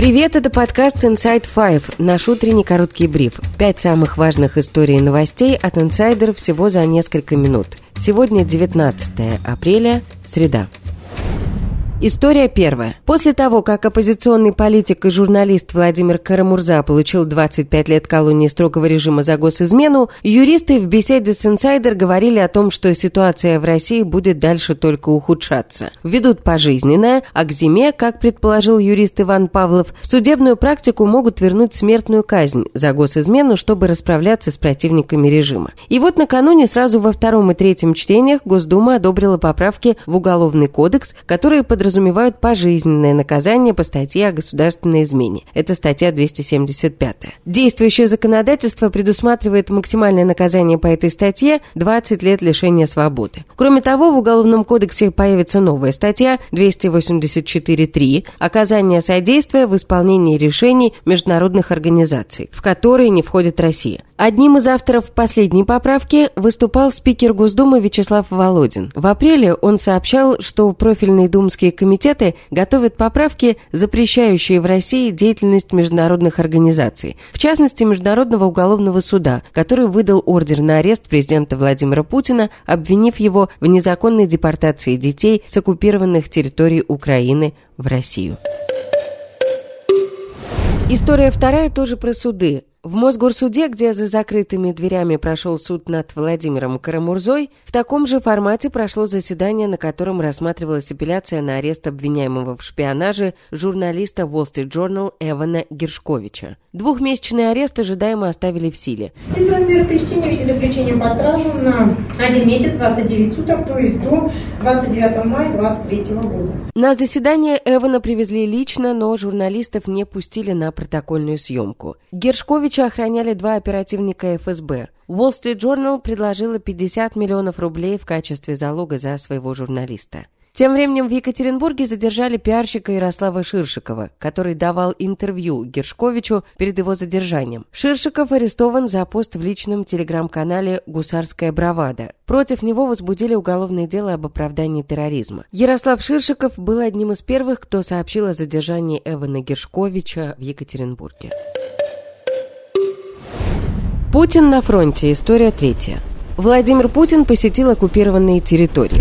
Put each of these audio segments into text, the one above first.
Привет, это подкаст Inside Five, наш утренний короткий бриф. Пять самых важных историй и новостей от инсайдеров всего за несколько минут. Сегодня 19 апреля, среда. История первая. После того, как оппозиционный политик и журналист Владимир Карамурза получил 25 лет колонии строгого режима за госизмену, юристы в беседе с «Инсайдер» говорили о том, что ситуация в России будет дальше только ухудшаться. Ведут пожизненное, а к зиме, как предположил юрист Иван Павлов, в судебную практику могут вернуть смертную казнь за госизмену, чтобы расправляться с противниками режима. И вот накануне сразу во втором и третьем чтениях Госдума одобрила поправки в Уголовный кодекс, которые подразумевают подразумевают пожизненное наказание по статье о государственной измене. Это статья 275. Действующее законодательство предусматривает максимальное наказание по этой статье 20 лет лишения свободы. Кроме того, в Уголовном кодексе появится новая статья 284.3 «Оказание содействия в исполнении решений международных организаций», в которые не входит Россия. Одним из авторов последней поправки выступал спикер Госдумы Вячеслав Володин. В апреле он сообщал, что профильные думские комитеты готовят поправки, запрещающие в России деятельность международных организаций, в частности Международного уголовного суда, который выдал ордер на арест президента Владимира Путина, обвинив его в незаконной депортации детей с оккупированных территорий Украины в Россию. История вторая тоже про суды. В Мосгорсуде, где за закрытыми дверями прошел суд над Владимиром Карамурзой, в таком же формате прошло заседание, на котором рассматривалась апелляция на арест обвиняемого в шпионаже журналиста Wall Street Journal Эвана Гершковича. Двухмесячный арест ожидаемо оставили в силе. Избран мер пресечения в виде запрещения под стражу на один месяц, 29 суток, то есть до 29 мая 2023 года. На заседание Эвана привезли лично, но журналистов не пустили на протокольную съемку. Гершковича охраняли два оперативника ФСБ. Wall Street Journal предложила 50 миллионов рублей в качестве залога за своего журналиста. Тем временем в Екатеринбурге задержали пиарщика Ярослава Ширшикова, который давал интервью Гершковичу перед его задержанием. Ширшиков арестован за пост в личном телеграм-канале «Гусарская бравада». Против него возбудили уголовное дело об оправдании терроризма. Ярослав Ширшиков был одним из первых, кто сообщил о задержании Эвана Гершковича в Екатеринбурге. Путин на фронте. История третья. Владимир Путин посетил оккупированные территории.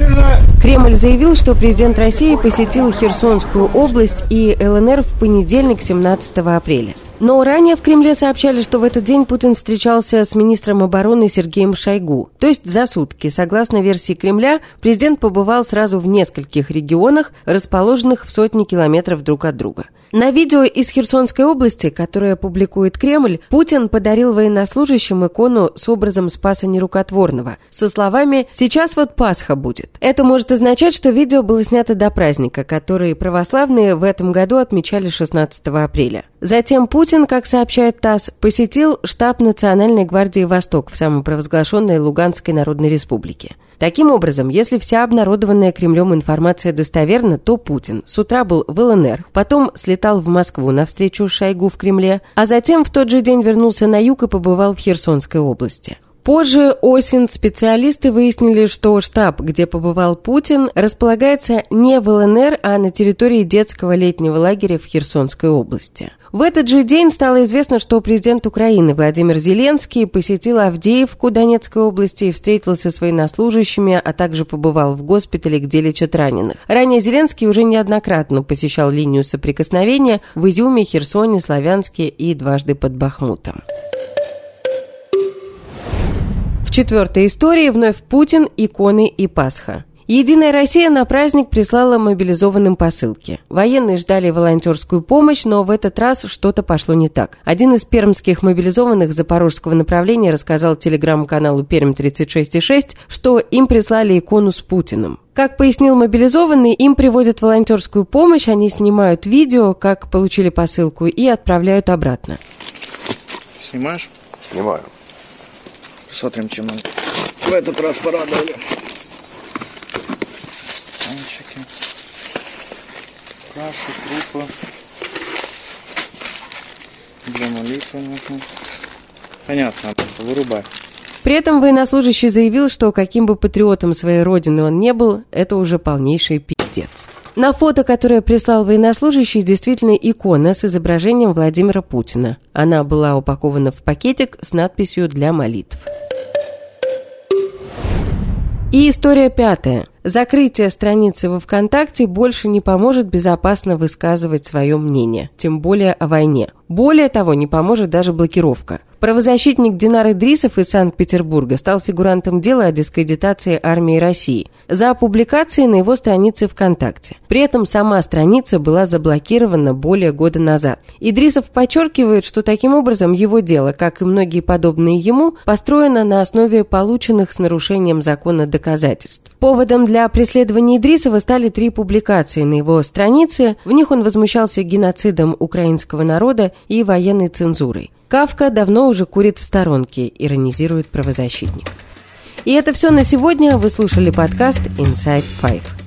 Кремль заявил, что президент России посетил Херсонскую область и ЛНР в понедельник, 17 апреля. Но ранее в Кремле сообщали, что в этот день Путин встречался с министром обороны Сергеем Шойгу. То есть за сутки, согласно версии Кремля, президент побывал сразу в нескольких регионах, расположенных в сотни километров друг от друга. На видео из Херсонской области, которое публикует Кремль, Путин подарил военнослужащим икону с образом Спаса Нерукотворного, со словами «Сейчас вот Пасха будет». Это может означать, что видео было снято до праздника, который православные в этом году отмечали 16 апреля. Затем Путин, как сообщает ТАСС, посетил штаб Национальной гвардии «Восток» в самопровозглашенной Луганской Народной Республике. Таким образом, если вся обнародованная Кремлем информация достоверна, то Путин с утра был в ЛНР, потом слетал в Москву на встречу Шойгу в Кремле, а затем в тот же день вернулся на юг и побывал в Херсонской области. Позже осень специалисты выяснили, что штаб, где побывал Путин, располагается не в ЛНР, а на территории детского летнего лагеря в Херсонской области. В этот же день стало известно, что президент Украины Владимир Зеленский посетил Авдеевку Донецкой области и встретился с военнослужащими, а также побывал в госпитале, где лечат раненых. Ранее Зеленский уже неоднократно посещал линию соприкосновения в Изюме, Херсоне, Славянске и дважды под Бахмутом. В четвертой истории вновь Путин, иконы и Пасха. Единая Россия на праздник прислала мобилизованным посылки. Военные ждали волонтерскую помощь, но в этот раз что-то пошло не так. Один из пермских мобилизованных запорожского направления рассказал телеграм-каналу «Перм36,6», что им прислали икону с Путиным. Как пояснил мобилизованный, им привозят волонтерскую помощь, они снимают видео, как получили посылку, и отправляют обратно. Снимаешь? Снимаю. Смотрим, чем нам в этот раз порадовали. Танчики. Каши, крупа. Для молитвы нужно. Понятно, вырубай. При этом военнослужащий заявил, что каким бы патриотом своей родины он не был, это уже полнейший пиздец. На фото, которое прислал военнослужащий, действительно икона с изображением Владимира Путина. Она была упакована в пакетик с надписью «Для молитв». И история пятая. Закрытие страницы во ВКонтакте больше не поможет безопасно высказывать свое мнение, тем более о войне. Более того, не поможет даже блокировка. Правозащитник Динар Идрисов из Санкт-Петербурга стал фигурантом дела о дискредитации армии России за публикации на его странице ВКонтакте. При этом сама страница была заблокирована более года назад. Идрисов подчеркивает, что таким образом его дело, как и многие подобные ему, построено на основе полученных с нарушением закона доказательств. Поводом для преследования Идрисова стали три публикации на его странице. В них он возмущался геноцидом украинского народа и военной цензурой. Кавка давно уже курит в сторонке, иронизирует правозащитник. И это все на сегодня. Вы слушали подкаст Inside Five.